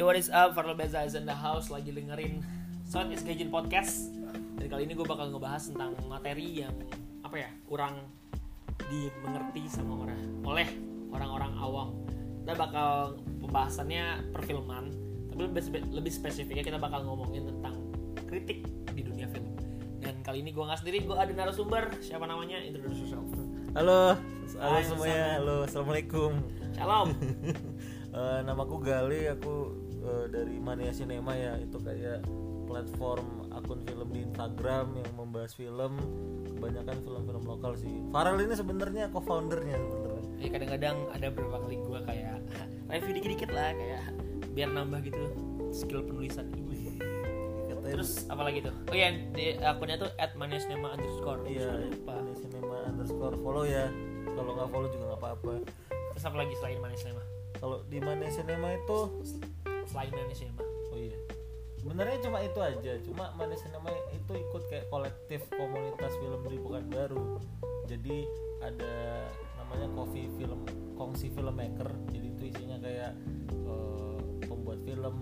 Yo what is up, Farel Beza is in the house Lagi dengerin Sound is Gajin Podcast. Dan kali ini gue bakal ngebahas tentang materi yang Apa ya, kurang dimengerti sama orang Oleh orang-orang awam. Kita bakal pembahasannya perfilman Tapi lebih, lebih spesifiknya kita bakal ngomongin tentang kritik di dunia film. Dan kali ini gue gak sendiri, gue ada narasumber. Siapa namanya? Introduce yourself. Halo, halo Hai, semuanya. Halo, assalamualaikum. Shalom. Eh, namaku Gali, aku eh, dari Mania Cinema ya. Itu kayak platform akun film di Instagram yang membahas film. Kebanyakan film-film lokal sih. Farel ini sebenarnya co-foundernya sebenarnya. ya kadang-kadang ada beberapa kali gue kayak review dikit-dikit lah kayak biar nambah gitu skill penulisan ini terus apa lagi tuh oh ya di akunnya tuh at manisnema underscore iya, Mania Cinema underscore follow ya. Kalau nggak follow juga nggak apa-apa. terus apa lagi selain manisema Kalau di Mania Cinema itu, selain manisema oh iya. Sebenarnya cuma itu aja. Cuma Mania Cinema itu ikut kayak kolektif komunitas film di Pekanbaru. Jadi ada namanya Coffee Film Kongsi Filmmaker. Jadi itu isinya kayak eh, pembuat film,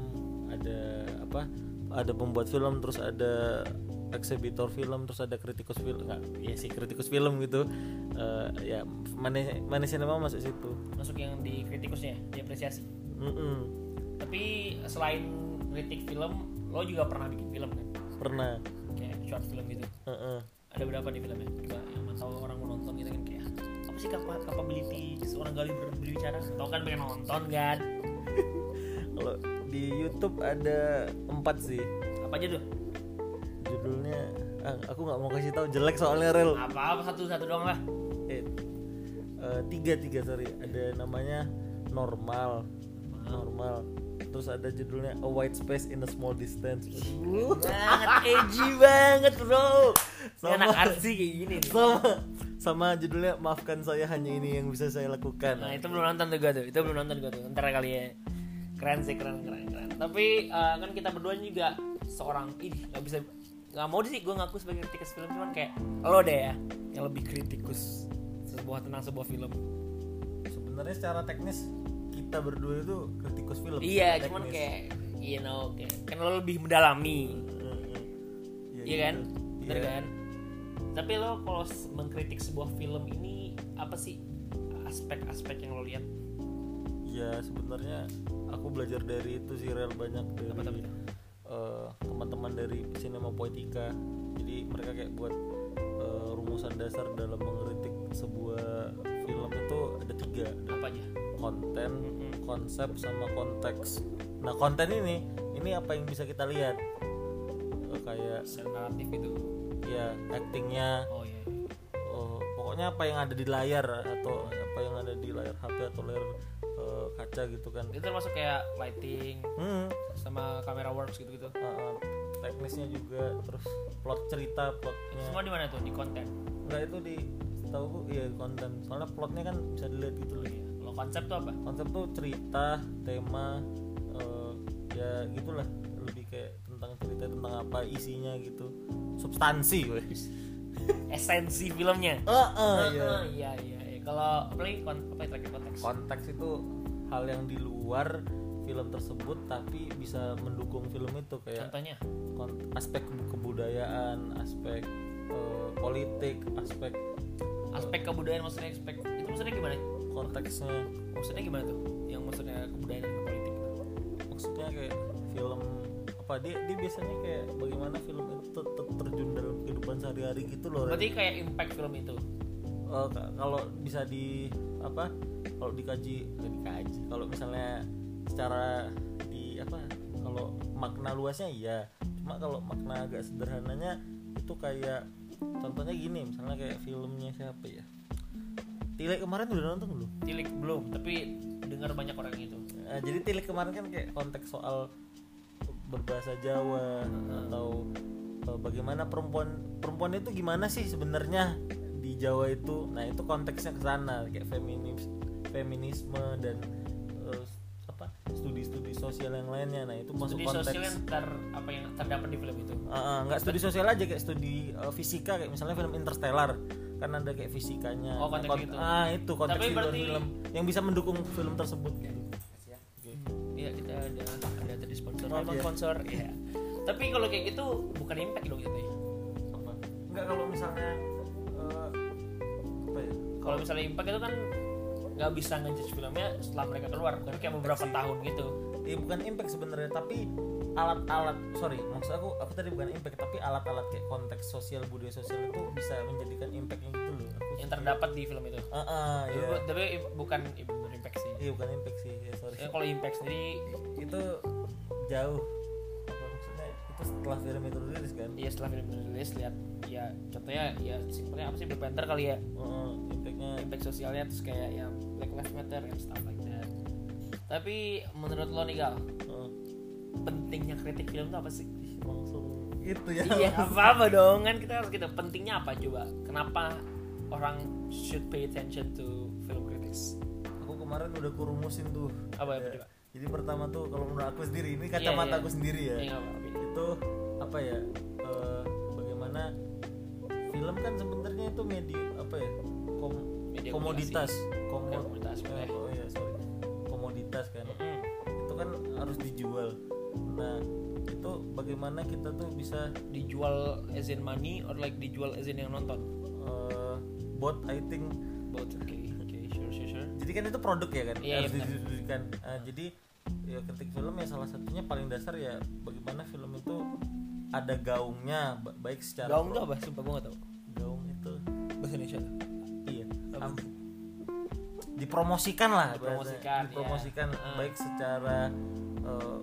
ada apa? Ada pembuat film, terus ada eksibitor film, terus ada kritikus film. Enggak, ya sih kritikus film gitu. Eh, ya Mania Mania Cinema masuk situ. masuk yang di kritikusnya diapresiasi Mm-mm. Tapi selain kritik film lo juga pernah bikin film kan Pernah. kayak short film gitu Heeh. ada berapa nih filmnya coba yang tahu orang mau nonton gitu kan kayak apa sih capa- capability seorang gali ber- berbicara tau kan pengen nonton kan Kalau di YouTube ada empat sih apa aja tuh judulnya. Ah, aku nggak mau kasih tahu jelek soalnya rel. apa apa satu satu doang lah Eh, eh, tiga tiga sorry. Ada namanya normal, normal. Terus ada judulnya A White Space in a Small Distance. banget edgy banget bro Sama. Anak artsy kayak gini nih. sama sama judulnya maafkan saya hanya ini yang bisa saya lakukan. nah itu belum nonton tuh gue tuh itu belum nonton gue tuh ntar kali ya keren sih keren keren keren tapi eh, kan kita berdua juga seorang ini nggak bisa nggak mau sih gue ngaku sebagai kritikus film cuman kayak lo deh ya yang lebih kritikus sebuah tentang sebuah film Sebenarnya secara teknis kita berdua itu kritikus film. iya cuman teknis. kayak you know kayak kan lo lebih mendalami Iya iya kan bener Iya. kan tapi lo kalau mengkritik sebuah film ini apa sih aspek-aspek yang lo lihat Ya sebenarnya aku belajar dari itu sih rel banyak dari eh, teman-teman dari Cinema Poetica. Jadi mereka kayak buat eh, rumusan dasar dalam mengkritik sebuah film itu ada tiga, apa aja konten, konsep, sama konteks. Nah konten ini, ini apa yang bisa kita lihat? Eh, kayak naratif itu? Ya actingnya, oh iya oh, pokoknya apa yang ada di layar atau apa yang ada di layar HP atau layar eh, kaca gitu kan. itu termasuk kayak lighting Hmm, sama kamera works gitu gitu uh, uh, teknisnya juga terus plot cerita plotnya. Semua di mana tuh? Di konten? Enggak itu di tahu iya konten. Soalnya plotnya kan bisa dilihat gitu loh. lo konsep tuh apa? Konsep tuh cerita tema eh, ya gitulah. Lebih kayak tentang cerita tentang apa isinya gitu. Substansi wes esensi filmnya? Uh, uh, Ah, iya. iya iya iya. Kalau apalagi kon apa itu konteks. Konteks itu hal yang di luar film tersebut tapi bisa mendukung film itu kayak contohnya? Aspek kebudayaan, aspek eh, politik, aspek aspek kebudayaan maksudnya aspek itu maksudnya gimana konteksnya. maksudnya gimana tuh yang maksudnya kebudayaan dan politik Maksudnya kayak film apa dia dia biasanya kayak bagaimana film itu ter- ter- terjun dalam kehidupan sehari-hari gitu loh. Berarti kayak impact film itu ka- kalau bisa di apa? Kalau dikaji, dikaji. Kalau misalnya secara di apa? Kalau makna luasnya iya. Cuma kalau makna agak sederhananya itu kayak contohnya gini, misalnya kayak filmnya siapa ya? Tilek kemarin udah nonton belum? tilik belum tapi dengar banyak orang itu Nah, jadi Tilek kemarin kan kayak konteks soal berbahasa Jawa atau eh, bagaimana perempuan perempuan itu gimana sih sebenarnya di Jawa itu. Nah, itu konteksnya ke sana kayak feminis feminisme dan eh, apa? studi-studi sosial yang lainnya. Nah, itu masuk studi konteks sosial yang ter apa yang terdapat di film itu Ah, ah, nggak studi sosial aja kayak studi eh, fisika kayak misalnya film Interstellar kan ada kayak fisikanya. Oh, konteks Nah, gitu. ah itu konteks Tapi berarti- film yang bisa mendukung film tersebut. Gitu. Iya kita ada ada sponsor. Maaf telepon ya. sponsor ya tapi kalau kayak gitu bukan impact dong gitu ya? Apa? Enggak kalau misalnya apa ya? Kalau misalnya impact itu kan nggak bisa ngejudge filmnya setelah mereka keluar. Kan kayak beberapa tahun gitu. Eh bukan impact sebenarnya tapi alat-alat sorry maksud aku aku tadi bukan impact tapi alat-alat kayak konteks sosial budaya sosial itu bisa menjadikan impactnya gitu loh. Aku yang terdapat di film itu. Ah ah, Tapi- iya. tapi bukan impact sih. Iya bukan impact sih ya sorry. Ya, kalau impact sendiri itu jauh. Apa maksudnya? Itu setelah film itu rilis kan? Ya setelah film rilis lihat ya contohnya ya simpelnya apa sih Black Panther kali ya? Heeh, impactnya. Impact sosialnya terus kayak ya Black Lives Matter and stuff like that. Tapi menurut lo nih gal heeh. Pentingnya kritik film itu apa sih? Langsung. Itu ya. Iya apa apa dong kan kita harus kita pentingnya apa coba? Kenapa orang should pay attention to film critics? Aku kemarin udah kurumusin tuh. Apa ya Ya, coba? jadi pertama tuh kalau menurut aku sendiri ini Iya, kacamata iya. aku sendiri ya. Ya nggak apa-apa itu apa ya? Eh, bagaimana film kan sebenarnya itu media apa ya? Kom- Media komoditas. Komo- Ya, komoditas, eh, oh iya sorry. Komoditas kan. Mm. itu kan harus dijual nah itu bagaimana kita tuh bisa dijual as in money or like dijual as in yang nonton? Eh, both I think. Both oke oke sure sure sure. Jadi kan itu produk ya kan? Harus iya, benar. didistribusikan Eh, jadi ya kritik film ya salah satunya paling dasar ya bagaimana film itu ada gaungnya ba- baik secara gaung tuh apa? Sumpah gue gak tau gaung itu bahasa Indonesia iya am- dipromosikan lah Dipromosikan, bahasa- dipromosikan iya. baik secara eh,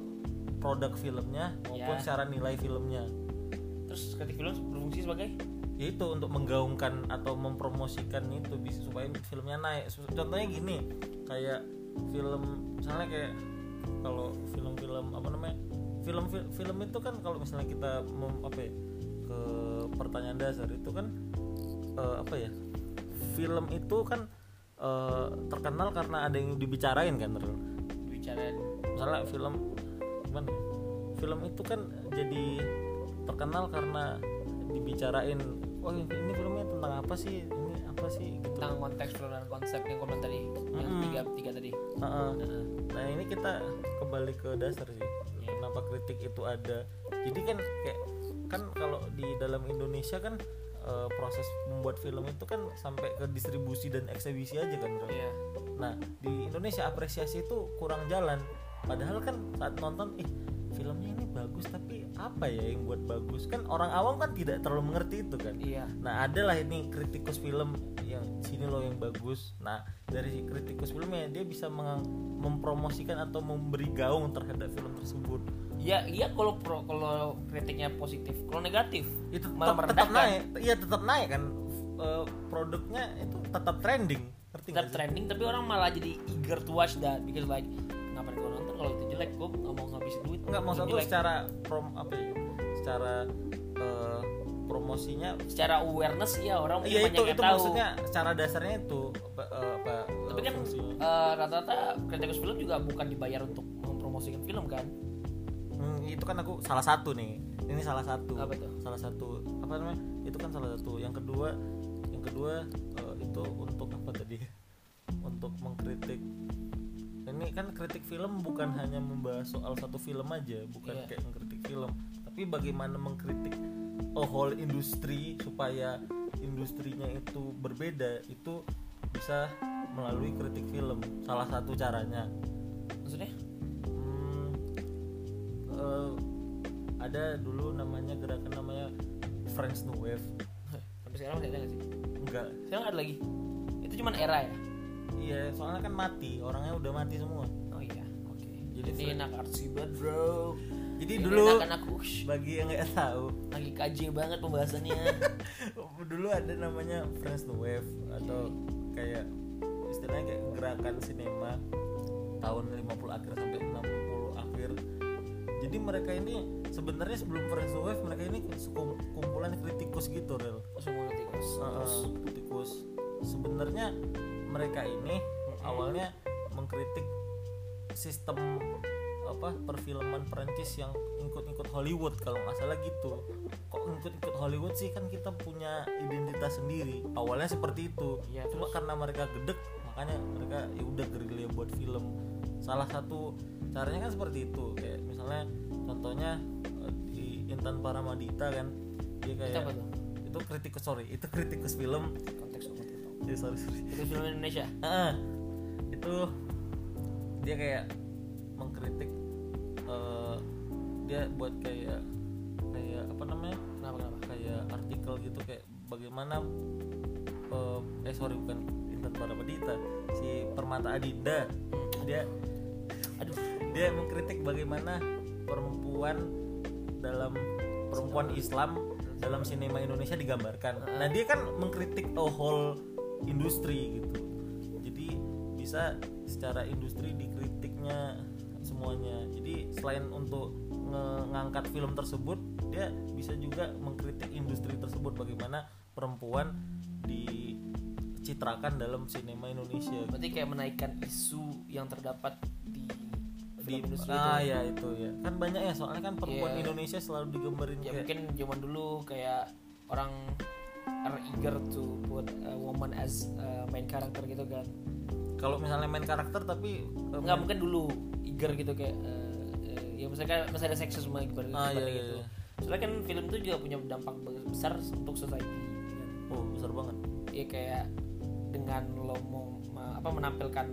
produk filmnya maupun Iya. secara nilai filmnya terus kritik film berfungsi sebagai yaitu untuk menggaungkan atau mempromosikan itu bisa supaya filmnya naik contohnya gini kayak film misalnya kayak kalau film-film apa namanya film fil- film itu kan kalau misalnya kita mem, apa ya, ke pertanyaan dasar itu kan eh, apa ya film itu kan eh, terkenal karena ada yang dibicarain kan Rul? bicara misalnya film gimana film itu kan jadi terkenal karena dibicarain oh ini filmnya tentang apa sih ini apa sih gitu tentang konteks film dan konsep yang komen tadi yang Mm-mm. tiga tiga tadi Heeh. Heeh. nah ini kita kembali ke dasar sih Iya. kenapa kritik itu ada jadi kan kayak kan kalau di dalam Indonesia kan eh, proses membuat film itu kan sampai ke distribusi dan eksebisi aja kan Bro? Iya. Nah di Indonesia apresiasi itu kurang jalan. Padahal kan saat nonton, ih filmnya ini bagus tapi apa ya yang buat bagus? Kan orang awam kan tidak terlalu mengerti itu kan. iya Nah adalah ini kritikus film yang sini loh yang bagus. Nah dari kritikus filmnya dia bisa mempromosikan atau memberi gaung terhadap film tersebut. iya iya kalau pro kalau kritiknya positif kalau negatif Itu Malah tetap, naik, iya tetap naik kan. Eh, produknya itu tetap trending. Ngerti tetap trending tapi orang malah jadi eager to watch that because like kenapa gue nonton kalau itu jelek gue nggak mau ngabisin duit maksud Itu aku jelek. secara prom apa ya? Secara eh, promosinya secara awareness ya orang Iya banyak itu yang itu tahu maksudnya secara dasarnya itu apa, eh, apa tapi eh, kan fungsinya. eh, rata-rata kritikus film juga bukan dibayar untuk mempromosikan film kan Hmm, itu kan aku salah satu nih ini salah satu Apa tuh? salah satu apa namanya itu kan salah satu yang kedua yang kedua eh, itu untuk apa tadi untuk mengkritik ini kan kritik film bukan hanya membahas soal satu film aja bukan Iya. kayak mengkritik film. Tapi bagaimana mengkritik a whole industri supaya industrinya itu berbeda itu bisa melalui kritik film. Salah satu caranya. Maksudnya? Hmm, eh, ada dulu namanya gerakan namanya French New Wave. Sampai sekarang masih ada nggak sih? Enggak. Sekarang ada lagi? Itu cuman era ya iya soalnya kan mati orangnya udah mati semua. Oh iya oke. Jadi jadi Fred- enak artsy banget bro. Jadi Ini dulu anak bagi yang nggak tahu. Lagi kaji banget pembahasannya. Dulu ada namanya French New Wave atau kayak istilahnya kayak gerakan sinema tahun 50 akhir sampai 60 akhir. Jadi mereka ini sebenarnya sebelum French New Wave mereka ini kumpulan kritikus gitu rel. Semua kritikus. Uh, kritikus. Sebenarnya mereka ini awalnya mengkritik sistem apa perfilman Perancis yang ikut-ikut Hollywood kalau nggak salah gitu. Kok ikut-ikut Hollywood sih? Kan kita punya identitas sendiri. Awalnya seperti itu. Iya, cuma terus? karena mereka gedek makanya mereka ya udah gerilya buat film. Salah satu caranya kan seperti itu. Kayak misalnya contohnya eh, di Intan Paramadita kan dia Itu kayak tuh? itu kritikus sorry itu kritikus film Ya sorry sorry Itu film Indonesia. Ah, itu dia kayak mengkritik eh, dia buat kayak kayak apa namanya Kenapa kenapa? kayak artikel gitu kayak bagaimana eh, eh sorry bukan Intan Paramadita si Permata Adinda dia Aduh, dia mengkritik bagaimana perempuan dalam perempuan Islam dalam sinema Indonesia digambarkan. Nah dia kan mengkritik a whole industri gitu. Jadi bisa secara industri dikritiknya semuanya. Jadi selain untuk nge- ngangkat film tersebut, dia bisa juga mengkritik industri tersebut bagaimana perempuan dicitrakan dalam sinema Indonesia. berarti kayak menaikkan isu yang terdapat di di industri ah itu. ya itu ya kan banyak ya soalnya kan perempuan Iya. Indonesia selalu digambarin Ya kayak mungkin zaman dulu kayak orang are eager to put a woman as a main character gitu kan. kalau misalnya main karakter tapi eh, Nggak mungkin dulu eager gitu kayak eh, eh, ya misalkan masih ada seksisme gitu, Ah, iya, iya, gitu. iya. Soalnya kan film itu juga punya dampak besar untuk society. kan. oh besar banget Ya kayak dengan lo mau ma- apa menampilkan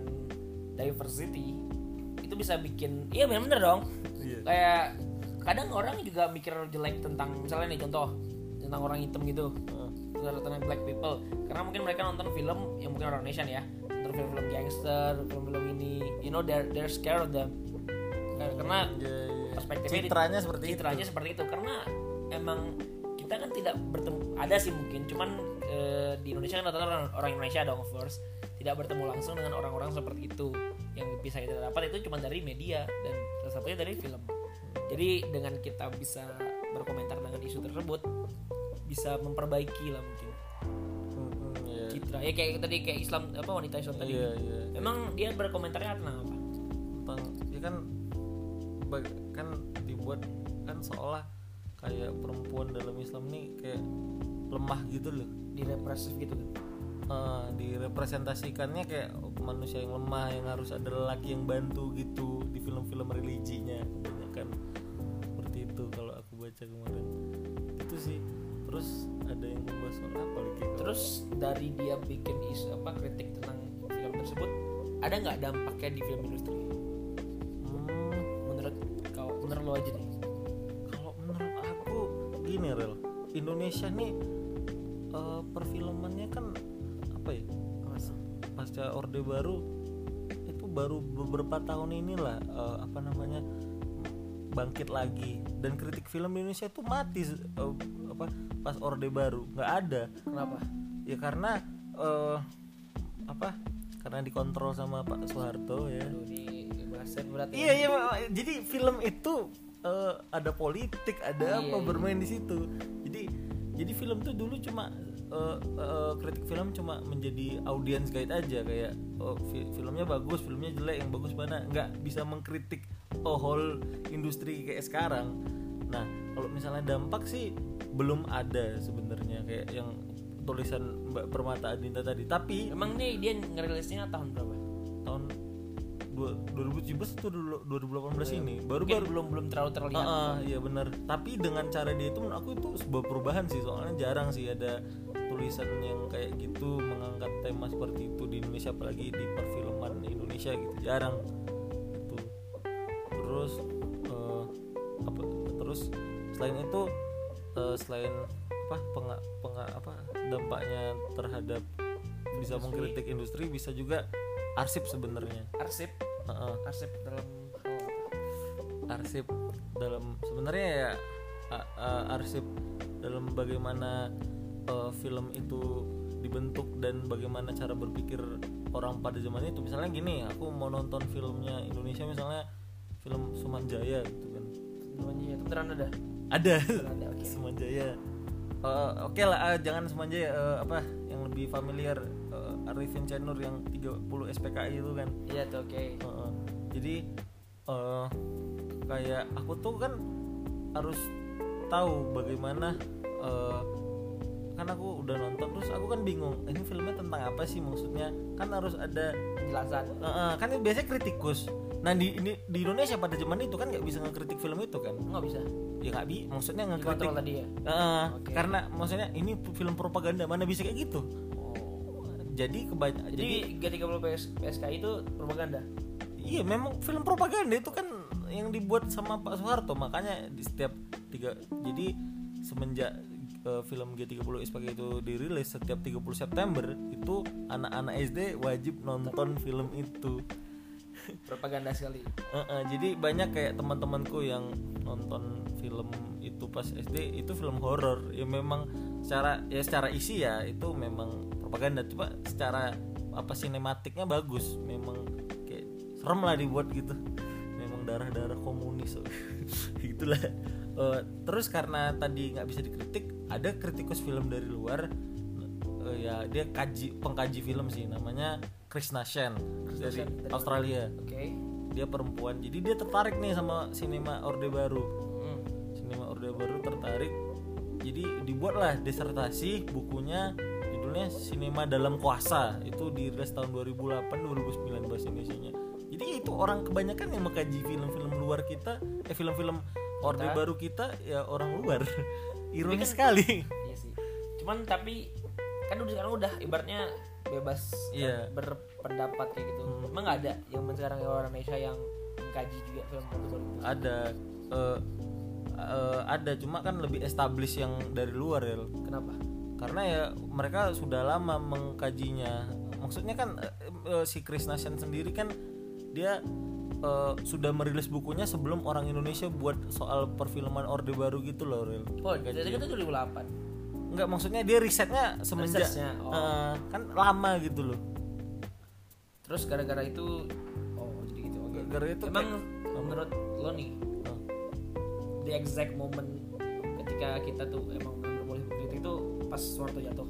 diversity itu bisa bikin iya bener-bener dong iya kayak kadang orang juga mikir jelek tentang misalnya nih contoh tentang orang hitam gitu tentang black people. Karena mungkin mereka nonton film yang mungkin orang Indonesia ya. Nonton film-film gangster film-film ini. You know they're they're scared of them. Karena Iya, iya. perspektifnya di- citranya seperti citranya itu seperti itu. Karena emang kita kan tidak bertemu ada sih mungkin. Cuman eh, di Indonesia kan rata-rata orang, orang Indonesia dong of course. Tidak bertemu langsung dengan orang-orang seperti itu. Yang bisa kita dapat itu cuma dari media dan salah satunya dari film. Jadi dengan kita bisa berkomentar dengan isu tersebut bisa memperbaiki lah mungkin. Mm, mm, iya. citra. Ya kayak tadi kayak Islam apa wanita Islam tadi. Iya iya emang dia berkomentarnya tentang apa? Tentang ya kan kan dibuat kan seolah kayak perempuan dalam Islam nih kayak lemah gitu loh. Direpresif gitu kan? Eh, direpresentasikannya kayak manusia yang lemah yang harus ada lelaki yang bantu gitu di film-film religinya kebanyakan. Seperti itu kalau aku baca kemarin. Itu sih terus ada yang membahas soal apa lagi? Terus dari dia bikin isu apa kritik tentang film tersebut, ada nggak dampaknya di film industri? Hmm, Menurut kau, menurut lo aja nih. kalau menurut aku gini rel. Indonesia nih eh, perfilmannya kan apa ya? Pasca orde baru itu baru beberapa tahun inilah eh, apa namanya bangkit lagi. Dan kritik film di Indonesia tuh mati apa pas orde baru nggak ada Kenapa? ya karena eh, apa karena dikontrol sama Pak Soeharto ya Aduh, ini bahasa berat ya. Iya iya jadi film itu eh, ada politik, ada Iya, apa iya. bermain di situ. Jadi jadi film tuh dulu cuma eh, eh, kritik film cuma menjadi audience guide aja kayak oh, fi- filmnya bagus, filmnya jelek, yang bagus mana nggak bisa mengkritik oh, whole industri kayak sekarang. Nah kalau misalnya dampak sih belum ada sebenarnya kayak yang tulisan Mbak Permata Adinda tadi. Tapi Emang nih dia ngerilisnya tahun berapa? tahun dua- 2017 atau dulu- 2018 ini? Baru Mungkin baru belum belum terlalu terlihat. Ah, ah, iya benar. Tapi dengan cara dia itu menurut aku itu sebuah perubahan sih. Soalnya jarang sih ada tulisan yang kayak gitu mengangkat tema seperti itu di Indonesia apalagi di perfilman Indonesia gitu. Jarang. Itu terus selain itu eh, selain apa penga, penga- apa dampaknya terhadap bisa Industri. mengkritik industri bisa juga arsip sebenarnya Arsip, Heeh arsip dalam hal apa? arsip dalam sebenarnya ya a- a- arsip dalam bagaimana uh, film itu dibentuk dan bagaimana cara berpikir orang pada zaman itu misalnya gini aku mau nonton filmnya Indonesia misalnya film Sumanjaya gitu kan Namanya itu beneran ada. Ada Beneran ada. Oke. Sumanjaya Eh, oke lah ah, jangan Sumanjaya eh, apa yang lebih familiar eh, Arifin Chanur yang 30 SPKI itu kan Iya tuh oke. Heeh. jadi eh, kayak aku tuh kan harus tahu bagaimana eh, kan aku udah nonton terus aku kan bingung ini filmnya tentang apa sih maksudnya kan harus ada penjelasan eh, eh, kan ini biasanya kritikus nah di ini di Indonesia pada zaman itu kan nggak bisa ngekritik film itu kan nggak bisa ya nggak bi maksudnya ngekritik dikontrol tadi ya? Eh, Oke. karena maksudnya ini film propaganda mana bisa kayak gitu? Jadi kebanyakan jadi G30 PS, PSK itu propaganda? Iya memang film propaganda itu kan yang dibuat sama Pak Soeharto makanya di setiap tiga jadi semenjak eh, film G30 SPG itu dirilis setiap 30 September itu anak-anak SD wajib nonton film itu. propaganda sekali. Eh, eh, jadi banyak kayak teman-temanku yang nonton film itu pas SD itu film horor. Ya memang secara ya secara isi ya itu memang propaganda. Coba secara apa sinematiknya bagus. Memang kayak serem lah dibuat gitu. Memang darah-darah komunis. Gitulah Eh, terus karena tadi nggak bisa dikritik ada kritikus film dari luar eh, ya dia kaji pengkaji film sih namanya Krishna Sen dari Australia. Oke. Dia perempuan jadi dia tertarik nih sama sinema orde baru. Hmm. sinema orde baru tertarik jadi dibuatlah disertasi bukunya judulnya sinema dalam kuasa itu dirilis tahun 2008 2009 bahasa Indonesia jadi itu orang kebanyakan yang mengkaji film-film luar kita eh film-film orde baru kita ya orang luar. Ironis kan- sekali. Iya sih. Cuman tapi kan udah sekarang udah ibaratnya bebas Iya. kan, berpendapat kayak gitu. Hmm. emang nggak ada yang sekarang orang Indonesia yang mengkaji juga film baru itu ada. Eh, eh, ada. Cuma kan lebih established yang dari luar ya kenapa? Karena ya mereka sudah lama mengkajinya. Maksudnya kan eh, eh, si Chris Nation sendiri kan dia eh, sudah merilis bukunya sebelum orang Indonesia buat soal perfilman orde baru gitu loh Ril oh jadi itu 2008 Enggak maksudnya dia risetnya semenjak oh. eh, kan lama gitu loh. Terus gara-gara itu oh jadi gitu oke. Gara itu emang kayak- menurut lo nih Oh. the exact moment ketika kita tuh emang benar boleh kritik itu pas Soeharto jatuh?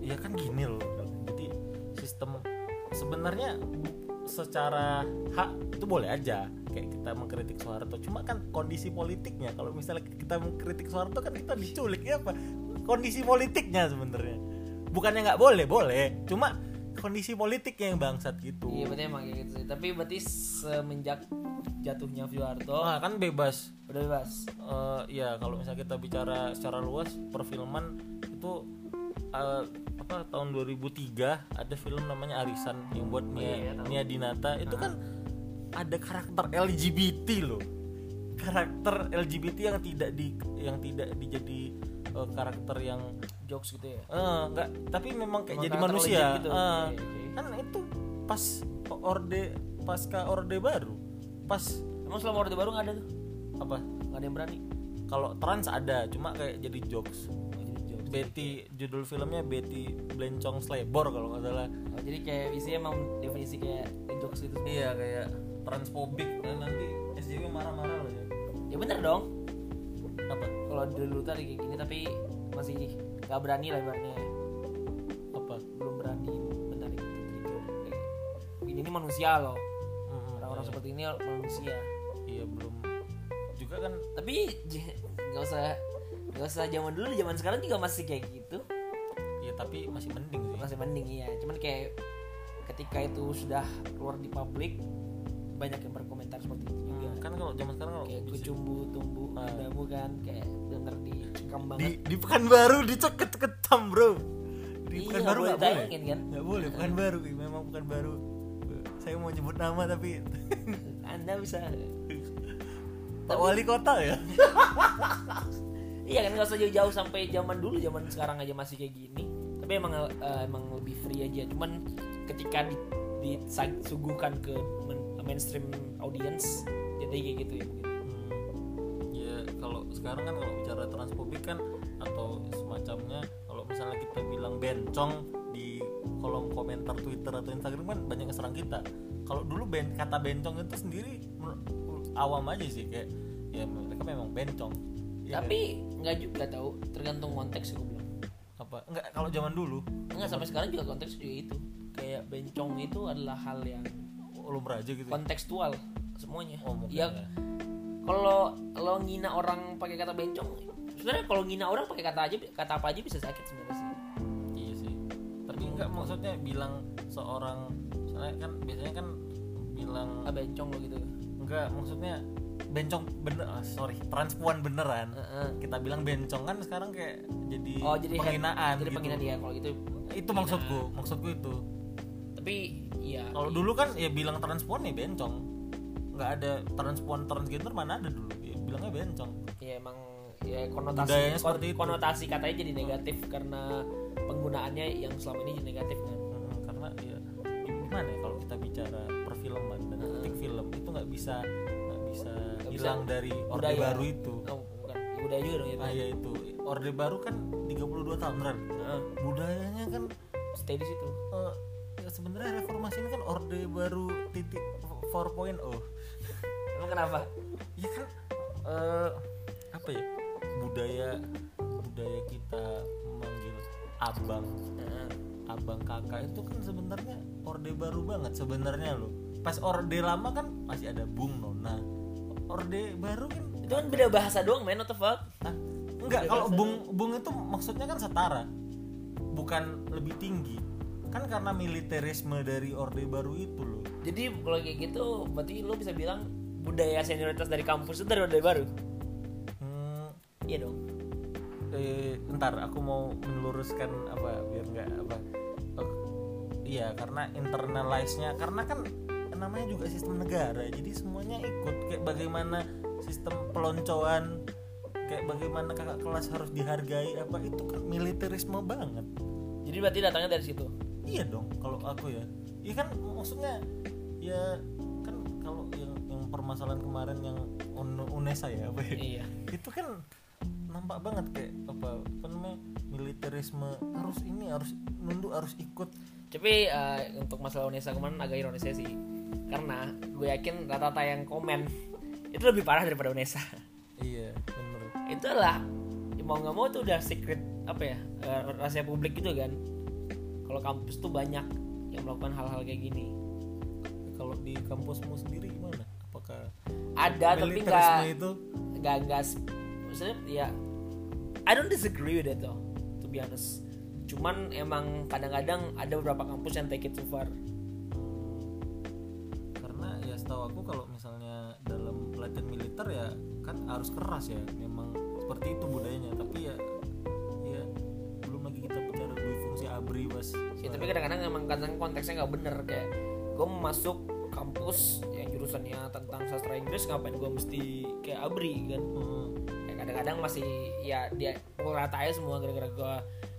Ya kan gini loh. Jadi sistem sebenarnya secara hak itu boleh aja kayak kita mengkritik Soeharto. Cuma kan kondisi politiknya kalau misalnya kita mengkritik Soeharto kan kita diculik. Ya apa? Kondisi politiknya sebenarnya. Bukannya nggak boleh boleh. Cuma kondisi politiknya yang bangsat gitu. Iya berarti emang kayak gitu sih. Tapi berarti semenjak jatuhnya Soeharto nah kan bebas. udah bebas. Eh, ya kalau misalnya kita bicara secara luas perfilman itu eh, apa tahun 2003 ada film namanya Arisan yang buat Nia, iya, tahu. Nia Dinata itu kan ada karakter LGBT loh. Karakter LGBT yang tidak di yang tidak dijadi eh, karakter yang jokes gitu ya. Enggak tapi memang kayak jadi manusia. gitu. Eh, Oke, oke. kan itu pas orde pasca orde baru. Pas emang selama orde baru nggak ada tuh? Apa? Nggak ada yang berani? Kalau trans ada cuma kayak jadi jokes. Oh, jadi jokes. Betty judul filmnya Betty Blencong Slebor kalau nggak salah. Oh, jadi kayak isinya emang definisi kayak jokes gitu. Iya kayak transfobik dan nanti. SJW marah-marah loh ya. Ya bener dong. Apa? Kalau dulu tadi kayak gini tapi masih nggak berani lah ibaratnya. Apa? Belum berani. Benar itu trigger Kayak, ini, ini manusia loh. Mm-mm, orang-orang iya. seperti ini manusia. Iya belum. Juga kan tapi nggak usah nggak usah zaman dulu zaman sekarang juga masih kayak gitu. Ya tapi masih mending sih. Masih mending iya. Cuman kayak ketika itu sudah keluar di publik banyak yang berkomentar seperti itu juga. Hmm, kan kalau zaman sekarang kalau kayak di- kucumbu tumbuh Ah. padamu kan kayak denger dicekam di banget di Pekanbaru diceket ketam bro. Di Iya, Pekanbaru boleh nggak boleh? kan? nggak boleh Pekanbaru memang Pekanbaru. Saya mau nyebut nama tapi anda bisa. Pak Wali Kota ya? Iya kan nggak usah jauh-jauh sampai zaman dulu zaman sekarang aja masih kayak gini. Tapi emang eh, emang lebih free aja. Cuman ketika di, disuguhkan ke men- mainstream audience. Jadi kayak gitu ya. Mungkin Hmm, ya kalau sekarang kan kalau bicara transfobik kan atau semacamnya kalau misalnya kita bilang bencong di kolom komentar Twitter atau Instagram kan banyak yang serang kita. Kalau dulu ben kata bencong itu sendiri awam aja sih kayak ya mereka memang bencong. Ya tapi nggak juga tahu tergantung konteks aku bilang. Kan? apa? Enggak kalau zaman dulu. Enggak sampai sekarang juga konteks juga itu. Kayak bencong itu adalah hal yang lumrah aja gitu ya? kontekstual semuanya oh mungkin ya ya. kalau lo ngina orang pakai kata bencong sebenarnya kalau ngina orang pakai kata aja kata apa aja bisa sakit sebenarnya sih iya sih tapi enggak maksudnya bilang seorang soalnya kan biasanya kan bilang ah bencong lo gitu enggak maksudnya bencong bener ah, sorry transpuan beneran Heeh. kita bilang bencong kan sekarang kayak jadi oh jadi penghinaan jadi gitu. penghinaan dia kalau gitu itu maksudku maksudku itu tapi ya kalau dulu kan ya bilang transpuan ya bencong. Nggak ada transpuan transgender mana ada dulu. Ya bilangnya bencong. Ya emang ya konotasi Budayanya kon- seperti itu. konotasi katanya jadi negatif karena penggunaannya yang selama ini jadi negatif kan? Mm, karena ya gimana ya kalau kita bicara perfilman dan kritik film itu nggak bisa nggak bisa bisa hilang dari orde budaya. baru itu. Oh, bukan ya, budaya juga dong itu ah ya itu. Orde baru kan 32 tahun kan Heeh. budayanya kan stay di situ. Ya sebenarnya reformasi ini kan orde baru titik 4.0 emang kenapa? Ya kan eh, apa ya? Budaya budaya kita memanggil abang. Heeh. abang kakak itu kan sebenarnya orde baru banget sebenarnya loh. Pas orde lama kan masih ada bung nona. Orde baru kan itu kan beda bahasa doang man what the fuck? Ah, enggak kalau bung bung itu maksudnya kan setara. Bukan lebih tinggi kan karena militerisme dari orde baru itu loh. Jadi kalau kayak gitu berarti lo bisa bilang budaya senioritas dari kampus itu dari orde baru? Hmm, iya dong. Eh, ntar aku mau meluruskan apa biar nggak apa. Oh, iya karena internalize-nya karena kan namanya juga sistem negara jadi semuanya ikut. Kayak bagaimana sistem peloncoan kayak bagaimana kakak kelas harus dihargai apa itu kan militerisme banget. Jadi berarti datangnya dari situ iya dong kalau aku ya. Iya kan maksudnya ya kan kalau yang yang permasalahan kemarin yang Un- UNESA ya apa ya iya. Itu kan nampak banget kayak apa, apa namanya militerisme harus ini harus nunduk harus ikut. Tapi eh, untuk masalah Unesa kemarin agak ironis ya sih. Karena gue yakin rata-rata yang komen itu lebih parah daripada Unesa. Iya bener. Itu adalah ya mau nggak mau tuh udah secret apa ya eh, rahasia publik gitu kan kalau kampus tuh banyak yang melakukan hal-hal kayak gini. Kalau di kampusmu sendiri gimana? Apakah ada tapi nggak itu? nggak nggak maksudnya ya I don't disagree with it though to be honest. Cuman emang kadang-kadang ada beberapa kampus yang take it too far. Karena ya setahu aku kalau misalnya dalam pelatihan militer ya kan harus keras ya. Memang seperti itu budayanya. Tapi ya abri pas ya tapi kadang-kadang emang kadang konteksnya nggak bener kayak gue masuk kampus yang jurusannya tentang sastra Inggris ngapain gue mesti kayak abri kan? Hmm, ya kadang-kadang masih ya dia pukul rata aja semua gara-gara gue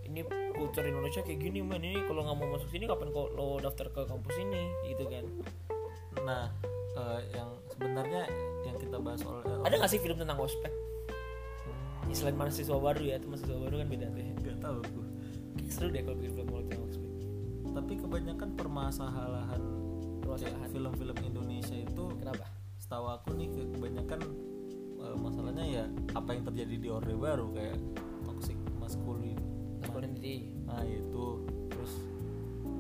ini kultur Indonesia kayak gini man ini kalau nggak mau masuk sini kapan kok lo daftar ke kampus ini? Gitu kan? Nah eh, yang sebenarnya yang kita bahas soal ada nggak sih film tentang ospek? Hmm, selain mahasiswa baru ya itu mahasiswa baru kan beda tuh. Nggak tahu seru deh kalau bikin film ospek tapi kebanyakan permasalahan film-film Indonesia itu kenapa? setahu aku nih ke- kebanyakan eh, masalahnya ya apa yang terjadi di orde baru kayak toxic masculine masculinity. Nah itu. Terus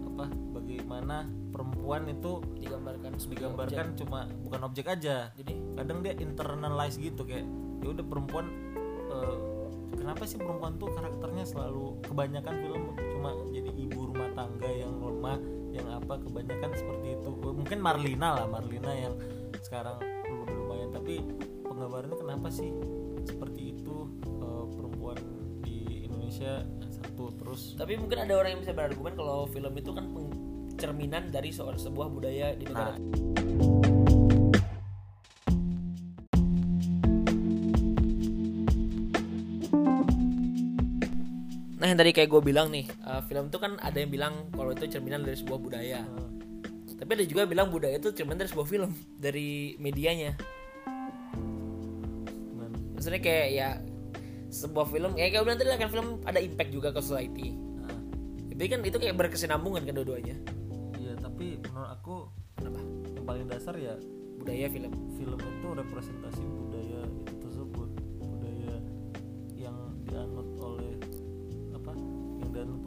apa bagaimana perempuan itu digambarkan digambarkan cuma bukan objek aja. Jadi? Kadang dia internalize gitu kayak ya udah perempuan eh, kenapa sih perempuan tuh karakternya selalu kebanyakan film cuma jadi ibu rumah tangga yang lemah yang apa kebanyakan seperti itu. Mungkin Marlina lah Marlina yang sekarang udah lumayan tapi penggambarannya kenapa sih seperti itu eh, perempuan di Indonesia satu terus? Tapi mungkin ada orang yang bisa berargumen kalau film itu kan cerminan dari se- sebuah budaya di negara nah yang tadi kayak gue bilang nih uh, film itu kan ada yang bilang kalau itu cerminan dari sebuah budaya. eh, Tapi ada juga yang bilang budaya itu cerminan dari sebuah film dari medianya. gimana? Maksudnya kayak ya sebuah film ya kayak bilang tadi kan film ada impact juga ke society. Nah, Tapi kan itu kayak berkesinambungan kan dua-duanya. iya tapi menurut aku Kenapa? yang paling dasar ya Budaya film. film itu representasi budaya itu tersebut budaya yang dianut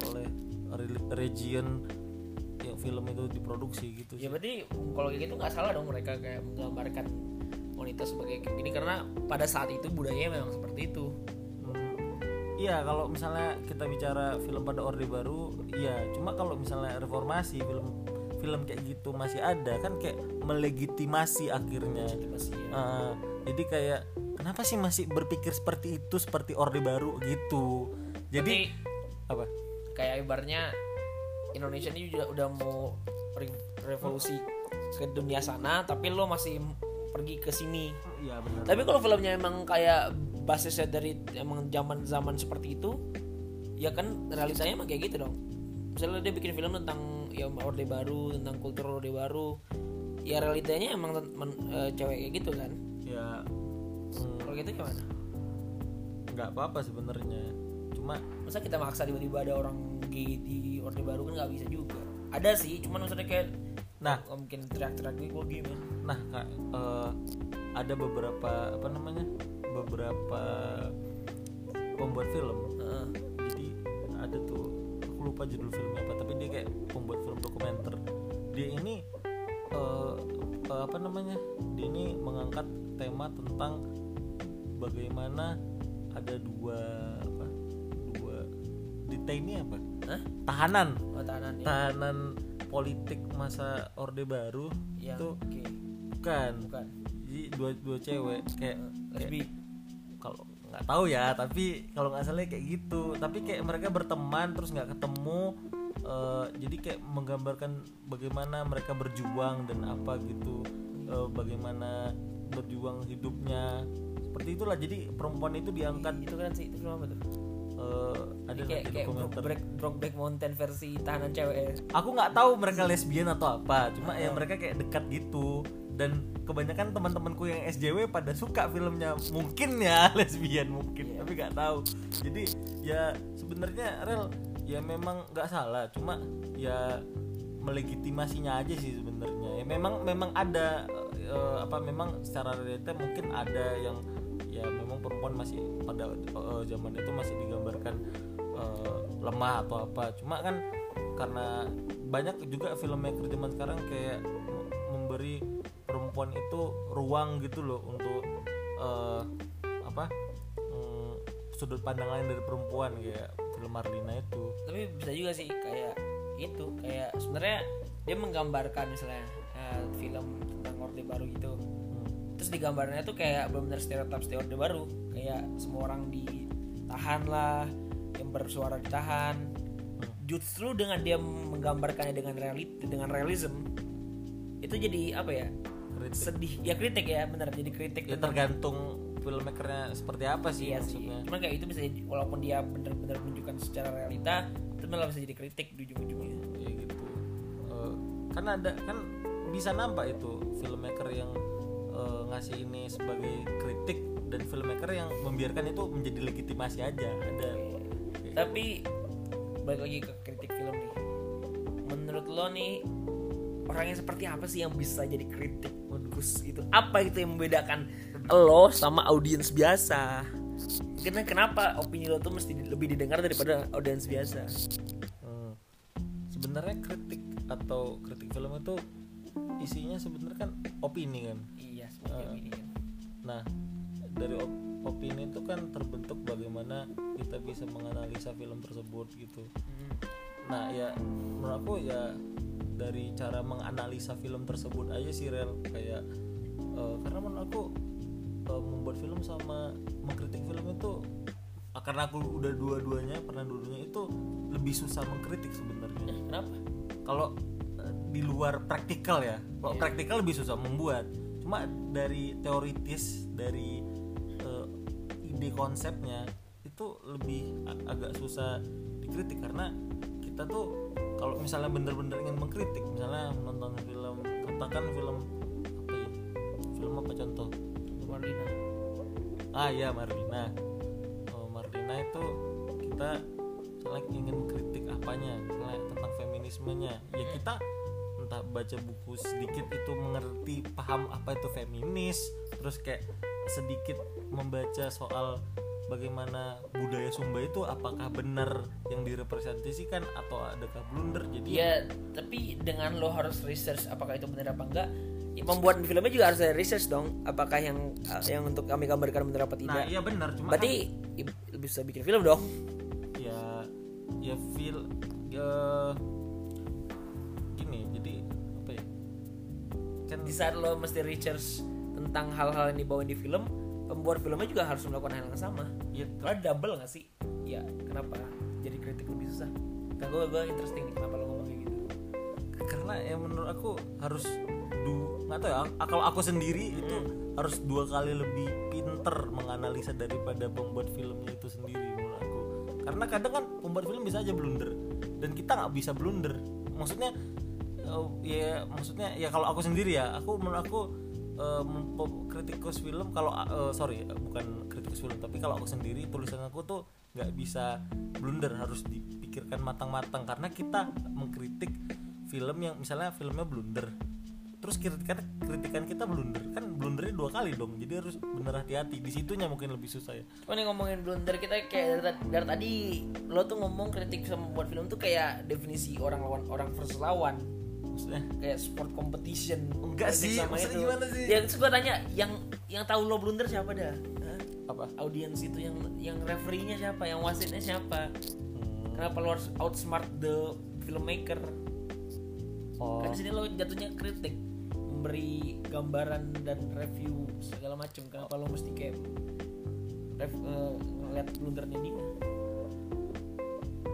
oleh re- region yang film itu diproduksi gitu Ya sih. berarti kalau kayak gitu nggak salah dong mereka kayak menggambarkan wanita sebagai kayak gini karena pada saat itu budayanya memang seperti itu. Hmm, iya kalau misalnya kita bicara film pada orde baru iya. Cuma kalau misalnya reformasi film film kayak gitu masih ada kan kayak melegitimasi akhirnya. Masih ya. Uh, jadi kayak kenapa sih masih berpikir seperti itu seperti orde baru gitu? Jadi Tapi apa kayak ibarnya Indonesia ini udah udah mau re- revolusi ke dunia sana tapi lo masih pergi ke sini. Iya benar. Tapi kalau filmnya emang kayak basisnya dari emang zaman zaman seperti itu ya kan realitanya emang kayak gitu dong. Misalnya dia bikin film tentang ya orde baru tentang kultur orde baru ya realitanya emang men- eh, cewek kayak gitu kan. Ya hmm, kalau gitu gimana? Nggak apa-apa sebenarnya cuma masa kita maksa tiba-tiba ada orang gay di orde baru kan nggak bisa juga ada sih cuman maksudnya kayak Nah. mungkin teriak-teriak gue gue gay man nah kak eh, ada beberapa apa namanya beberapa pembuat film Heeh. jadi ada tuh aku lupa judul filmnya apa tapi dia kayak pembuat film dokumenter dia ini eh, eh, apa namanya dia ini mengangkat tema tentang bagaimana ada dua apa dua detainee apa? Hah? tahanan. Oh, tahanan ya. tahanan politik masa orde baru Yang itu gay. bukan. Bukan. Jadi dua dua cewek kayak kayak lesbi. kalau nggak tahu ya tapi kalau nggak salah kayak gitu. Tapi kayak mereka berteman terus nggak ketemu eh, jadi kayak menggambarkan bagaimana mereka berjuang dan apa gitu. Eh, bagaimana berjuang hidupnya. Seperti itulah jadi perempuan itu diangkat. Itu kan sih itu film apa tuh eh, ada kayak kayak dokumenter? Brokeback Brokeback Mountain versi tahanan cewek. Aku nggak tahu mereka lesbian atau apa cuma ya mereka kayak dekat gitu. Dan kebanyakan teman-temanku yang SJW pada suka filmnya. Mungkin ya lesbian mungkin tapi nggak tahu. Jadi ya sebenarnya rel ya memang nggak salah. Cuma ya melegitimasinya aja sih sebenarnya. Ya memang memang ada eh, apa memang secara realita mungkin ada yang ya memang perempuan masih pada eh, zaman itu masih digambarkan eh, lemah atau apa. Cuma kan karena banyak juga filmmaker zaman sekarang kayak memberi perempuan itu ruang gitu loh untuk eh, apa mm, sudut pandang lain dari perempuan kayak film Marlina itu. Tapi bisa juga sih kayak itu kayak sebenarnya dia menggambarkan misalnya eh, film tentang orde baru gitu Terus digambarnya tuh kayak benar-benar stereotip stereotip baru. Kayak semua orang ditahan lah yang bersuara ditahan. Justru dengan dia menggambarkannya dengan realit dengan realism itu jadi apa ya? Kritik. sedih. Ya kritik ya benar jadi kritik ya tentang- tergantung filmmakernya seperti apa sih iya sih. maksudnya. Cuman kayak itu bisa jadi- walaupun dia benar-benar menunjukkan secara realita itu malah bisa jadi kritik di ujung-ujungnya. Ya gitu. Eh, kan ada kan bisa nampak itu filmmaker yang eh, ngasih ini sebagai kritik dan filmmaker yang membiarkan itu menjadi legitimasi aja. Ada. Kayak- tapi balik lagi ke kritik film nih. Menurut lo nih orang yang seperti apa sih yang bisa jadi kritik bagus gitu apa itu yang membedakan lo sama audiens biasa? Karena kenapa opini lo tuh mesti lebih didengar daripada audiens biasa? Hmm. sebenarnya kritik atau kritik film itu isinya sebenarnya kan opini kan? Iya nah dari op- opini itu kan terbentuk bagaimana kita bisa menganalisa film tersebut gitu. Hmm. nah ya menurut aku ya dari cara menganalisa film tersebut aja sih rel. Kayak eh, karena menurut aku eh, membuat film sama mengkritik film itu ah, karena aku udah dua-duanya pernah dua-duanya itu lebih susah mengkritik sebenarnya. Eh, kenapa? Kalau eh, di luar praktikal ya kalau Iya. praktikal lebih susah membuat. Cuma dari teoritis dari eh, ide konsepnya itu lebih agak susah dikritik karena kita tuh kalau misalnya bener-bener ingin mengkritik misalnya menonton film katakan film apa ya film apa contoh? Marlina. Ah ya Marlina. Oh, Marlina itu kita misalnya ingin mengkritik apanya misalnya tentang feminismenya. Ya kita entah baca buku sedikit itu mengerti paham apa itu feminis terus kayak sedikit membaca soal bagaimana budaya Sumba itu apakah benar yang direpresentasikan atau adakah blunder. Jadi ya tapi dengan lo harus research apakah itu benar apa enggak ya, pembuat filmnya juga harus ada research dong apakah yang yang untuk kami gambarkan benar apa nah tidak iya benar cuma berarti lebih susah bikin film dong. Ya ya feel ya di saat lo mesti research tentang hal-hal yang dibawain di film pembuat filmnya juga harus melakukan hal yang sama ya, Karena double gak sih? Ya kenapa jadi kritik lebih susah? Nah gue gue interesting nih kenapa lo ngomong kayak gitu. karena ya menurut aku harus du nggak tahu ya kalau aku sendiri itu harus dua kali lebih pinter menganalisa daripada pembuat filmnya itu sendiri menurut aku karena kadang kan pembuat film bisa aja blunder dan kita nggak bisa blunder maksudnya eh, ya maksudnya ya kalau aku sendiri ya aku menurut aku mem- kritikus film kalau eh, sorry bukan kritikus film tapi kalau aku sendiri tulisan aku tuh nggak bisa blunder harus dipikirkan matang-matang. Karena kita mengkritik film yang misalnya filmnya blunder terus kritikan kritikan kita blunder. Kan blundernya dua kali dong jadi harus bener hati-hati. Di situnya mungkin lebih susah ya. Oh nih ngomongin blunder kita kayak dari, dari tadi lo tuh ngomong kritik sama buat film tuh kayak definisi orang lawan orang versus lawan maksudnya. Kayak sport competition. Enggak sih, maksudnya gimana sih? ya terus gue tanya yang yang tahu lo blunder siapa dah? Hah? apa? Audiens itu yang yang referee-nya siapa? Yang wasitnya siapa? Hmm, kenapa lo harus outsmart the filmmaker? Oh. Kan sini lo jatuhnya kritik. Memberi gambaran dan review segala macam kenapa lo mesti kayak rev, eh, ngeliat blundernya dia?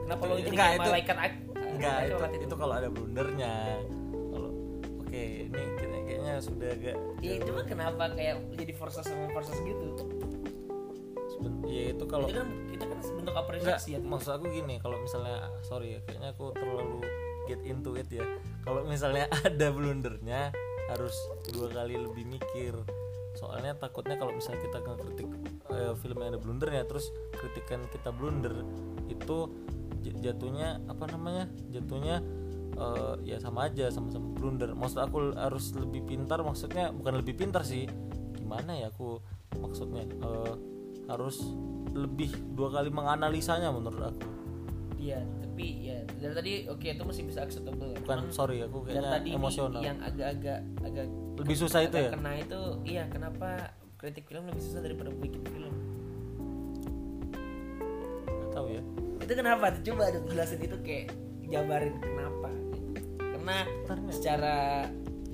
Kenapa lo jadi itu- malaikat ak- enggak itu, malaikat itu. kalau ada blundernya. Kalau oke ini kayaknya, kayaknya sudah agak ya cuma kenapa kayak jadi versus sama versus gitu? Ya itu kalau itu kan kita kan bentuk Enggak, apresiasi ya maksud aku gini kalau misalnya sorry ya kayaknya aku terlalu get into it ya. Kalau misalnya ada blundernya harus dua kali lebih mikir. Soalnya takutnya kalau misalnya kita ngekritik eh, film yang ada blundernya terus kritikan kita blunder itu jatuhnya apa namanya jatuhnya eh, ya sama aja sama-sama blunder. Maksud aku harus lebih pintar maksudnya bukan lebih pintar sih. Gimana ya aku maksudnya eh, harus lebih dua kali menganalisanya menurut aku. Iya tapi ya dari tadi oke itu masih bisa acceptable. Bukan Cuman sorry aku kayaknya tadi emosional. yang agak-agak agak lebih susah itu agak ya? kena itu iya kenapa kritik film lebih susah daripada bikin film itu kenapa? Coba dong jelasin itu kayak jabarin kenapa gitu. karena secara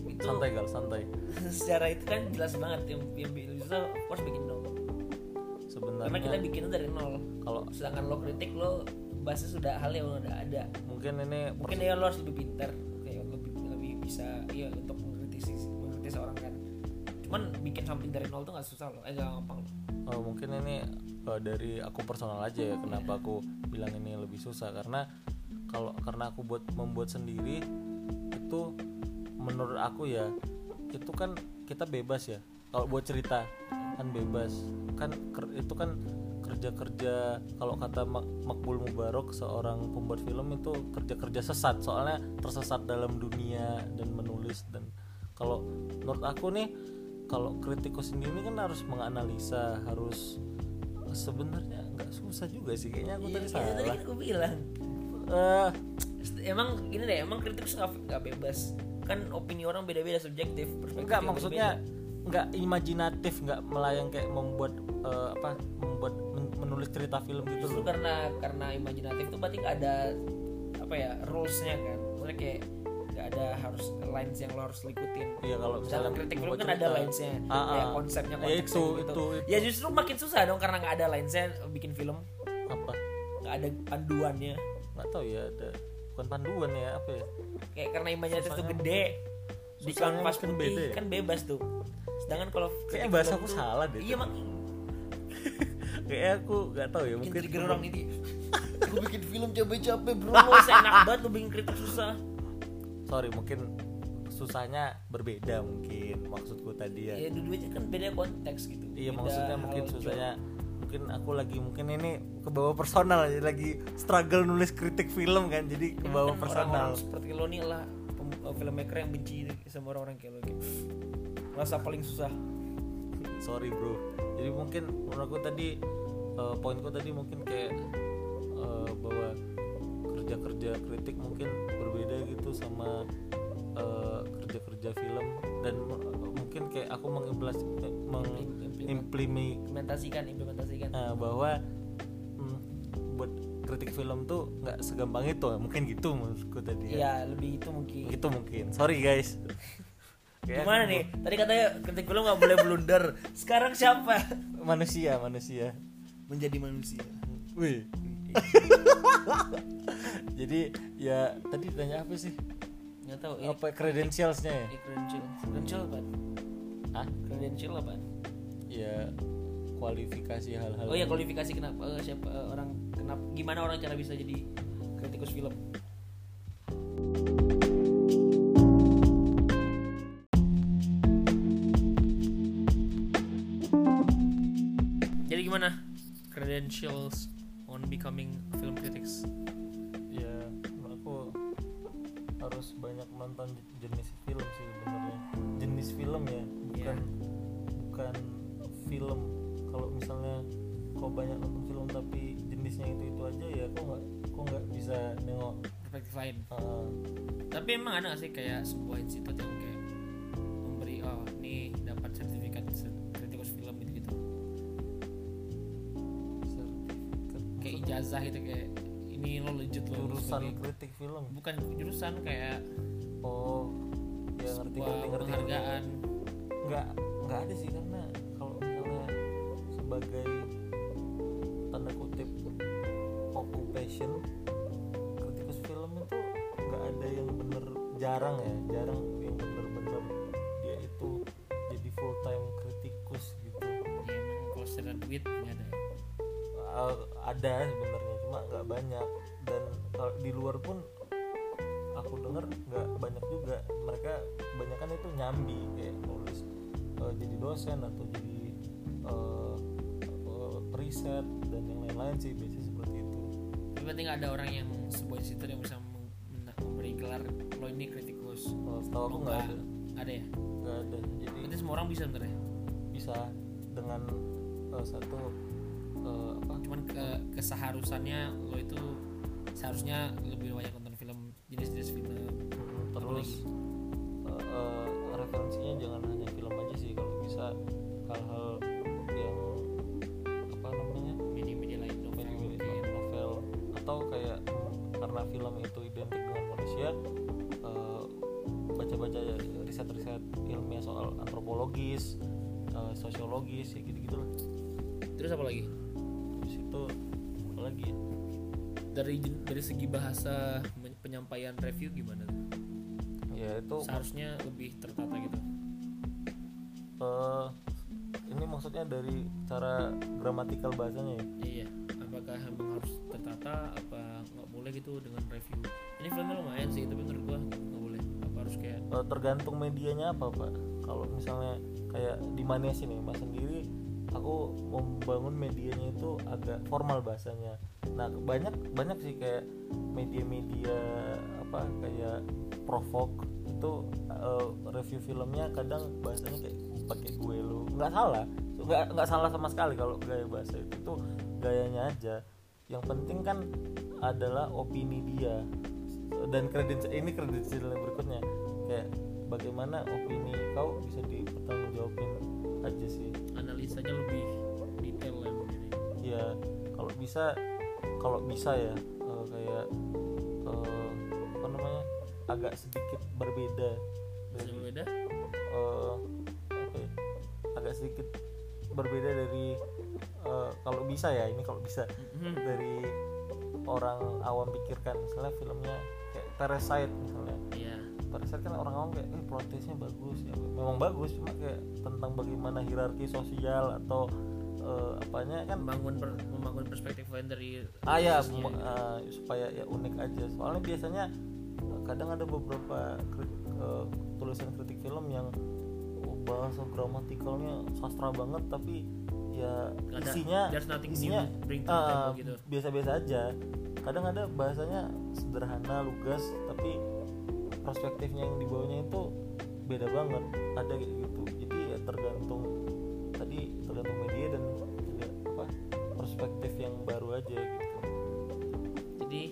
itu santai gal santai. secara itu kan jelas banget yang yang of course bikin dong karena kita sebenarnya bikin itu dari nol. kalau sedangkan lo kritik lo bahasnya sudah hal yang udah ada. Mungkin ini mungkin ya lo harus lebih pintar kayak lebih lebih bisa iya untuk mengkritisi mengkritisi orang kan. Cuman bikin something dari nol tuh nggak susah loh eh nggak gampang Oh, mungkin ini eh, dari aku personal aja ya kenapa aku bilang ini lebih susah. Karena kalau karena aku buat membuat sendiri itu menurut aku ya itu kan kita bebas ya. Kalau buat cerita kan bebas. Kan itu kan kerja-kerja kalau kata Mak- Makbul Mubarok seorang pembuat film itu kerja-kerja sesat. Soalnya tersesat dalam dunia dan menulis dan kalau menurut aku nih kalau kritikus sendiri kan harus menganalisa harus sebenarnya nggak susah juga sih kayaknya aku Iya, tadi iya, tadi salah. kan gue bilang. Eh, emang gini deh emang kritik nggak bebas. Kan opini orang beda-beda subjektif enggak maksudnya nggak imajinatif nggak melayang kayak membuat eh, apa membuat men- menulis cerita film gitu justru loh. karena karena imajinatif tuh berarti ada apa ya rulesnya kan. Maksudnya kayak ada harus lines yang lo harus ikutin iya kalau misalnya dalam kritik film kan ada linesnya. Ah, kayak ah. konsepnya Ya, konteksnya itu, gitu. itu, itu. ya justru makin susah dong karena nggak ada linesnya bikin film. Apa? Nggak ada panduannya. Nggak tahu ya ada bukan panduan ya apa ya? Kayak karena tuh Susahnya- gede. Di kanvas putih beda ya? kan bebas tuh. Sedangkan kalau Kayaknya kritik bahasa aku tuh- salah deh iya mak kayaknya aku nggak tahu ya mungkin trigger orang ini. Gue bikin film capek-capek bro. Lo enak banget lo bikin kritik susah sorry mungkin susahnya berbeda mungkin maksudku tadi ya. Ya dua-duanya kan beda konteks gitu. Iya Beda maksudnya mungkin susahnya mungkin aku lagi mungkin ini ke bawah personal ya lagi struggle nulis kritik film kan jadi ke Emang bawah kan personal. orang-orang seperti lo nih lah uh, filmmaker yang benci sama orang-orang kayak lo gitu. Rasa paling susah. Sorry bro. Jadi mungkin menurut aku tadi eh, poinku tadi mungkin kayak eh, bahwa kerja-kerja kritik mungkin berbeda gitu sama eh, kerja-kerja film dan eh, mungkin kayak aku mengimplementasikan implementasikan implementasikan bahwa kritik film tuh nggak segampang itu mungkin gitu menurutku tadi ya Iya, lebih itu mungkin. itu mungkin sorry guys Gimana nih? Tadi katanya kritik film nggak boleh blunder. Sekarang siapa? manusia manusia Menjadi manusia. wih jadi ya tadi tanya apa sih Nggak tahu. Ini apa credentialsnya ya ini credential. Credential apa? ah Credential apa? ya kualifikasi hal-hal Oh ya kualifikasi kenapa eh, siapa eh, orang kenapa gimana orang cara bisa jadi kritikus film? Jadi gimana credentials on becoming film critics? ya aku harus banyak nonton jenis film sih sebenarnya. Jenis film ya bukan bukan film. Kalau misalnya kau banyak nonton film tapi jenisnya itu itu aja ya kok nggak kok nggak bisa nengok. Perspektif lain. uh, Tapi emang ada gak sih kayak sebuah institut film. Bukan jurusan kayak oh ya ngerti ngerti ngerti. penghargaan. Nggak nggak ada sih karena kalau misalnya sebagai tanda kutip occupation kritikus film itu nggak ada yang bener jarang ya jarang yang bener-bener dia itu jadi full time kritikus gitu. Ya emang kalau secara duit nggak ada Uh, ada sebenarnya cuma nggak banyak. Dan kalau di luar pun aku dengar nggak banyak juga. Mereka kebanyakan itu nyambi kayak nulis uh, jadi dosen atau jadi uh, uh, periset dan yang lain-lain sih biasanya seperti itu. Berarti nggak ada orang yang sebuah institut yang bisa memberi gelar lo ini kritikus. Uh, setahu aku nggak ada. Ada ya? Nggak ada. Jadi berarti semua orang bisa sebenarnya? Bisa dengan uh, satu uh, apa? Cuman ke keseharusannya lo itu seharusnya dari dari segi bahasa penyampaian review gimana tuh? ya itu seharusnya lebih tertata gitu. Uh, ini maksudnya dari cara gramatikal bahasanya ya? Iya apakah emang harus tertata apa nggak boleh gitu dengan review? Ini filmnya lumayan sih tapi menurut gua nggak boleh. Apa harus kayak Eh, tergantung medianya apa pak? Kalau misalnya kayak di Manes ini mas sendiri aku membangun medianya itu agak formal bahasanya. Nah banyak banyak sih kayak media-media apa kayak provok itu eh, review filmnya kadang bahasanya kayak pakai gue lu. Nggak salah nggak nggak salah sama sekali kalau gaya bahasa itu itu gayanya aja. Yang penting kan adalah opini dia. Dan kredit ini kredit berikutnya. Kayak bagaimana opini kau bisa dipertanggungjawabin aja sih. Analisanya lebih detail lah mungkin ya. ya kalau bisa kalau bisa ya eh, kayak eh, apa namanya agak sedikit berbeda dari berbeda? eh, apa ya, agak sedikit berbeda dari eh, kalau bisa ya ini kalau bisa Mhm. dari orang awam pikirkan. Misalnya filmnya kayak Parasite misalnya iya Parasite kan orang awam kayak eh protesnya bagus. Ya memang bagus cuma kayak tentang bagaimana hierarki sosial atau eh, apanya kan membangun per- membangun perspektif lain dari ah ya eh, supaya ya unik aja. Soalnya biasanya eh, kadang ada beberapa kri- eh, tulisan kritik film yang oh, bahasa gramatikalnya sastra banget tapi ya ada- isinya nothing isinya table gitu. biasa-biasa aja. Kadang ada bahasanya sederhana lugas tapi perspektifnya yang dibawanya itu beda banget ada kayak gitu. Jadi ya tergantung tadi tergantung media dan juga apa perspektif yang baru aja gitu. Jadi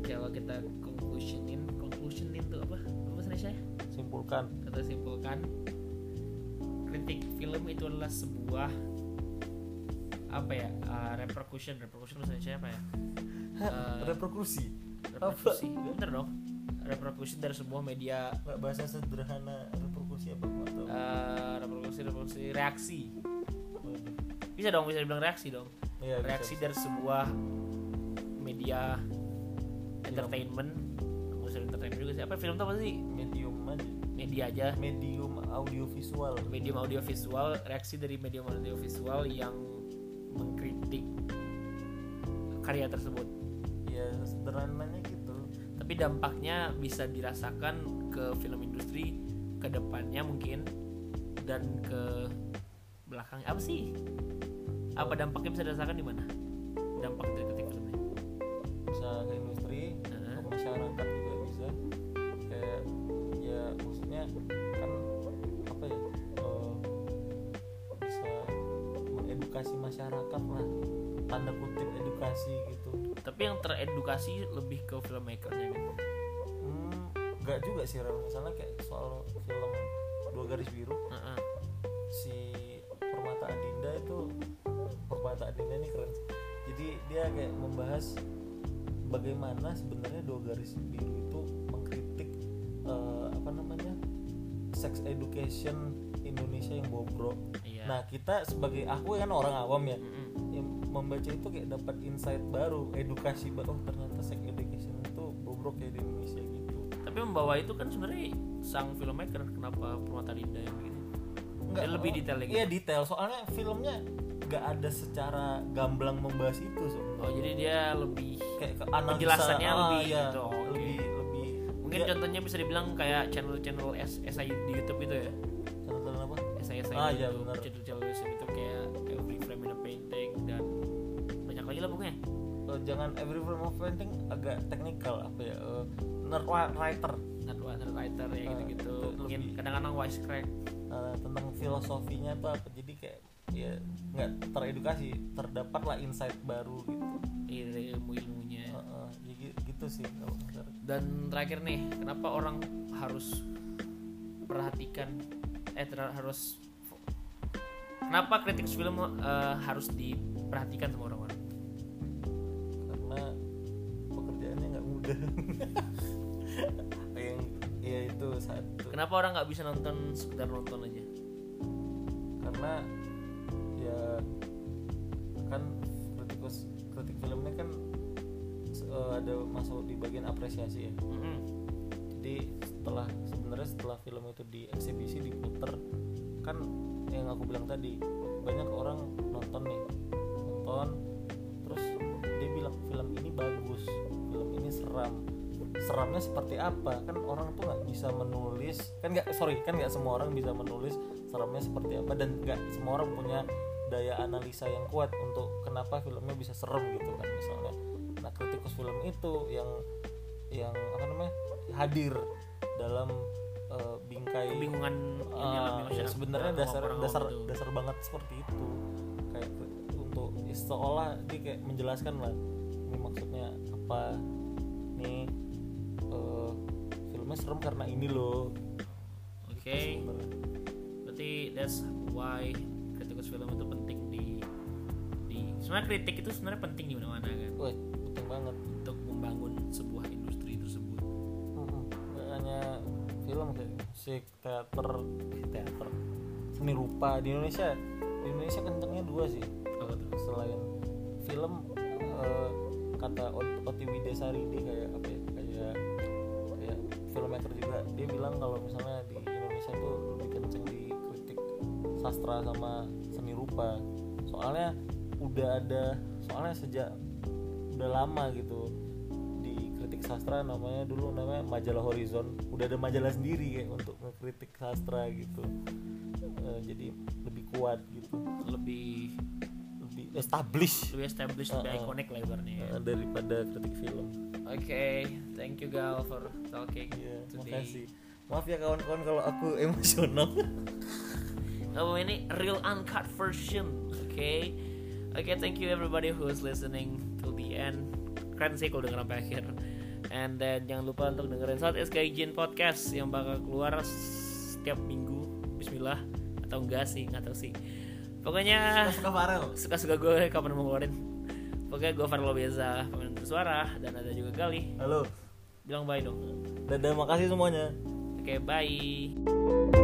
kalau kita conclusionin conclusionin tuh apa? Apa Indonesia simpulkan. Kita simpulkan kritik film itu adalah sebuah apa ya uh, repercussion. Repercussion bahasa Indonesia apa ya? Eh, reperkusi. reperkusi. Bener dong reperkusi dari sebuah media bahasa sederhana reperkusi apa uh, reperkusi reperkusi reaksi. Waduh. bisa dong bisa dibilang reaksi dong. Bisa, reaksi bisa. dari sebuah media entertainment. Usah entertainment juga sih. Apa film itu apa sih? Medium aja. Media aja. Medium audiovisual. Medium audiovisual. Reaksi dari medium audiovisual yang mengkritik karya tersebut. Ya sederhananya gitu tapi dampaknya bisa dirasakan ke film industri ke depannya mungkin dan ke belakang. Apa sih? Apa dampaknya bisa dirasakan di mana? Dampak dari kritik filmnya? Bisa ke industri ke masyarakat juga bisa. Kayak ya maksudnya kan apa ya eh, bisa mengedukasi masyarakat lah. Tanda kutip edukasi gitu tapi yang teredukasi lebih ke filmmakernya kan hmm, nggak juga sih Ram. misalnya kayak soal film dua garis biru Heeh. si Permata Adinda itu Permata Adinda ini keren jadi dia kayak membahas bagaimana sebenarnya dua garis biru itu mengkritik eh, apa namanya sex education Indonesia yang bobrok iya nah kita sebagai aku kan orang awam ya Mm-mm. yang membaca itu kayak dapat insight baru edukasi baru oh ternyata sex education itu bobrok ya di Indonesia gitu. Tapi membawa itu kan sebenarnya sang filmmaker kenapa Permata Dinda yang begini Dia lebih oh, detail lagi. iya detail. Soalnya filmnya nggak ada secara gamblang membahas itu sebenarnya oh jadi dia lebih kayak ke analisa Penjelasannya ah, lebih iya, gitu, oke. lebih lebih mungkin dia- contohnya bisa dibilang kayak channel-channel SI di YouTube itu ya? Channel apa? SI SI Ah, di iya, YouTube benar. channel-channel jangan every frame of painting agak teknikal apa ya eh, nerd writer. Nerd writer ya Ah, gitu-gitu. itu mungkin kadang-kadang wisecrack eh, tentang filosofinya itu apa jadi kayak ya nggak teredukasi terdapatlah insight baru gitu. Ilmu-ilmunya. Eh, eh, ya gi- gitu sih kalau dan terakhir nih kenapa orang harus perhatikan eh ter- harus kenapa kritik film eh, harus diperhatikan sama orang-orang mudah yang ya itu satu. Kenapa orang nggak bisa nonton sekedar nonton aja? Karena ya kan kritikus kritik filmnya kan eh, ada masuk di bagian apresiasi ya. Mm-mm. jadi setelah sebenarnya setelah film itu di eksibisi diputer kan yang aku bilang tadi banyak orang nonton nih. Nonton seramnya seperti apa? Kan orang tuh nggak bisa menulis kan nggak sorry kan nggak semua orang bisa menulis seramnya seperti apa dan nggak semua orang punya daya analisa yang kuat untuk kenapa filmnya bisa serem gitu kan misalnya. Nah kritikus film itu yang yang apa namanya hadir dalam eh, bingkai kebingungan yang Ah, dialami ya sebenarnya orang- dasar orang awam dasar dasar banget seperti itu. Kayak untuk seolah dia kayak menjelaskan lah ini maksudnya apa nih eh, filmnya serem karena ini loh. Oke. Sebenarnya. berarti that's why kritikus film itu penting di di sebenarnya kritik itu sebenarnya penting di mana-mana kan? Wah, penting banget. Untuk membangun sebuah industri tersebut. Nggak hanya film kayak musik teater eh, teater. Seni rupa. Di Indonesia di Indonesia kencengnya dua sih. Selain film eh, kata Ot- Otiwi Desari dia kayak ya dia bilang kalau misalnya di Indonesia tuh lebih kenceng di kritik sastra sama seni rupa soalnya udah ada soalnya sejak udah lama gitu di kritik sastra namanya dulu namanya majalah Horizon udah ada majalah sendiri kayak untuk ngekritik sastra gitu Eh, jadi lebih kuat gitu lebih lebih established lebih established lebih Uh-uh. iconic lah ibaratnya ya. eh, daripada kritik film. Oke, thank you Gal for talking Iya, today. makasih. Maaf ya kawan-kawan kalau aku emosional. Oh, ini real uncut version. Oke. Oke, thank you everybody who is listening till the end. Keren sih kalau denger sampai akhir. And then jangan lupa untuk dengerin East Gaijin Podcast yang bakal keluar setiap minggu. Bismillah atau enggak sih, nggak tahu sih. pokoknya suka Farel suka-suka gue kapan mau ngeluarin pokoknya gue Farlo biasa pemain bersuara dan ada juga Gali. Halo. Bilang bye dong. Dadah makasih semuanya. Oke bye